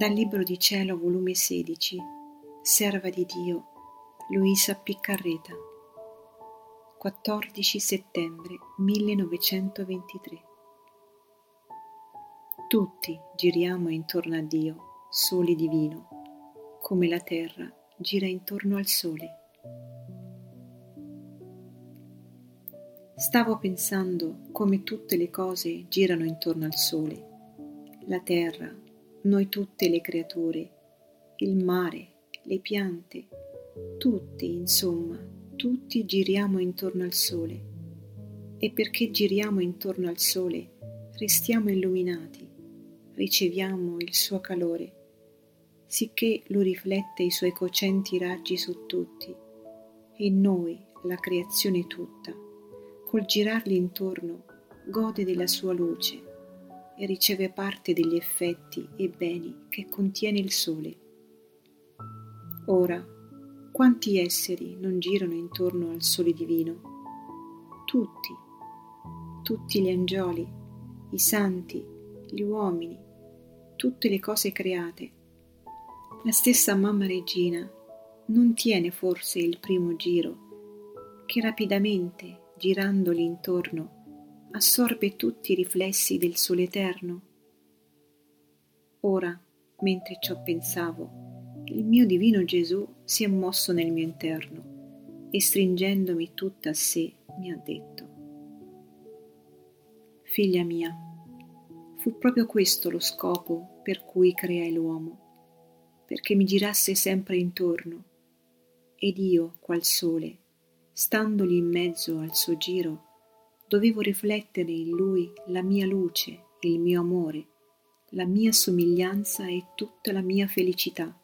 Dal Libro di Cielo, volume 16, Serva di Dio, Luisa Piccarreta, 14 settembre 1923. Tutti giriamo intorno a Dio, sole divino, come la terra gira intorno al sole. Stavo pensando come tutte le cose girano intorno al sole, la terra, noi tutte le creature, il mare, le piante, tutti, insomma, tutti giriamo intorno al sole. E perché giriamo intorno al sole, restiamo illuminati, riceviamo il suo calore, sicché lo riflette i suoi cocenti raggi su tutti, e noi, la creazione tutta, col girarli intorno, gode della sua luce e riceve parte degli effetti e beni che contiene il Sole. Ora, quanti esseri non girano intorno al Sole divino? Tutti, tutti gli angioli, i santi, gli uomini, tutte le cose create. La stessa Mamma Regina non tiene forse il primo giro, che rapidamente, girandoli intorno, assorbe tutti i riflessi del sole eterno. Ora, mentre ciò pensavo, il mio divino Gesù si è mosso nel mio interno e stringendomi tutta a sé mi ha detto, Figlia mia, fu proprio questo lo scopo per cui creai l'uomo, perché mi girasse sempre intorno, ed io, qual sole, standogli in mezzo al suo giro, dovevo riflettere in lui la mia luce, il mio amore, la mia somiglianza e tutta la mia felicità.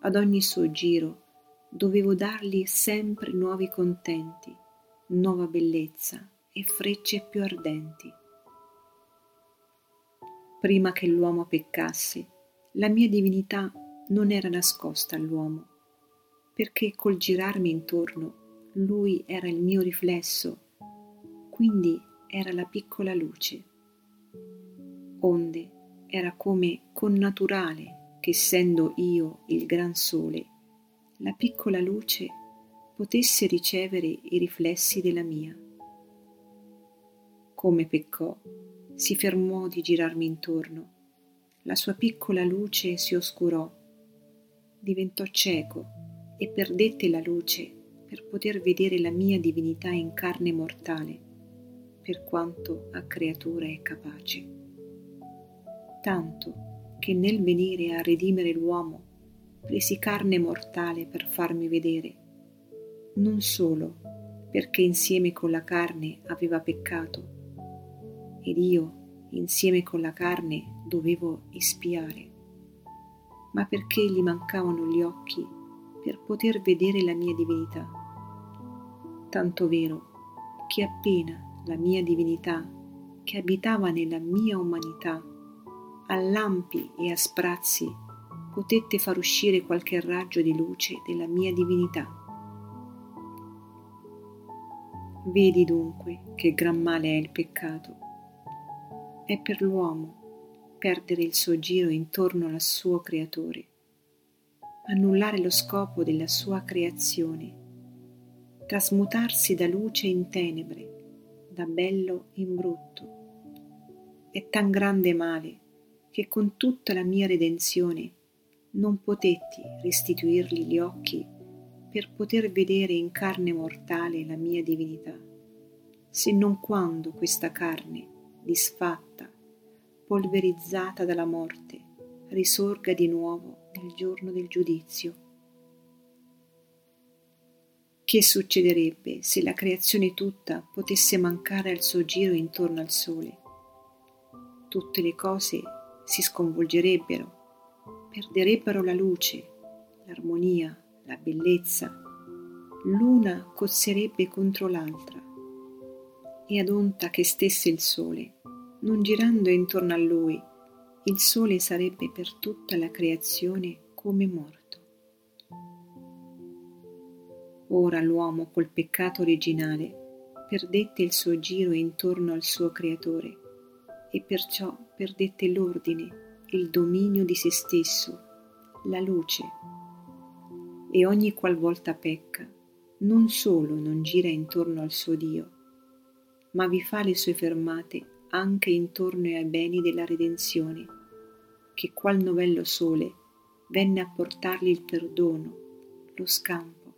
Ad ogni suo giro dovevo dargli sempre nuovi contenti, nuova bellezza e frecce più ardenti. Prima che l'uomo peccasse, la mia divinità non era nascosta all'uomo, perché col girarmi intorno lui era il mio riflesso quindi era la piccola luce. Onde era come connaturale che essendo io il gran sole, la piccola luce potesse ricevere i riflessi della mia. Come peccò, si fermò di girarmi intorno, la sua piccola luce si oscurò, diventò cieco e perdette la luce per poter vedere la mia divinità in carne mortale per quanto a creatura è capace. Tanto che nel venire a redimere l'uomo presi carne mortale per farmi vedere, non solo perché insieme con la carne aveva peccato, ed io insieme con la carne dovevo espiare, ma perché gli mancavano gli occhi per poter vedere la mia divinità. Tanto vero che appena la mia divinità che abitava nella mia umanità, a lampi e a sprazzi potette far uscire qualche raggio di luce della mia divinità. Vedi dunque che gran male è il peccato. È per l'uomo perdere il suo giro intorno al suo creatore, annullare lo scopo della sua creazione, trasmutarsi da luce in tenebre, da bello in brutto. È tan grande male che con tutta la mia redenzione non potetti restituirgli gli occhi per poter vedere in carne mortale la mia divinità, se non quando questa carne, disfatta, polverizzata dalla morte, risorga di nuovo nel giorno del giudizio. Che succederebbe se la creazione tutta potesse mancare al suo giro intorno al Sole? Tutte le cose si sconvolgerebbero, perderebbero la luce, l'armonia, la bellezza, l'una cozzerebbe contro l'altra. E ad onta che stesse il Sole, non girando intorno a lui, il Sole sarebbe per tutta la creazione come morto. Ora l'uomo col peccato originale perdette il suo giro intorno al suo creatore e perciò perdette l'ordine, il dominio di se stesso, la luce. E ogni qualvolta pecca, non solo non gira intorno al suo Dio, ma vi fa le sue fermate anche intorno ai beni della redenzione, che qual novello sole venne a portargli il perdono, lo scampo,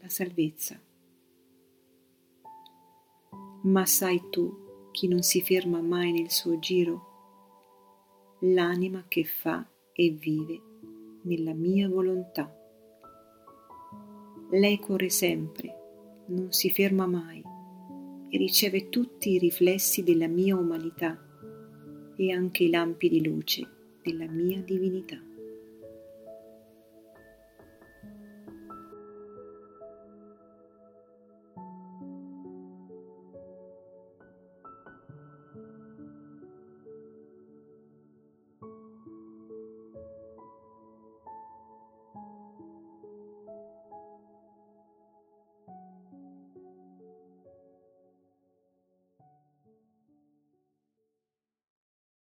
la salvezza. Ma sai tu chi non si ferma mai nel suo giro? L'anima che fa e vive nella mia volontà. Lei corre sempre, non si ferma mai riceve tutti i riflessi della mia umanità e anche i lampi di luce della mia divinità.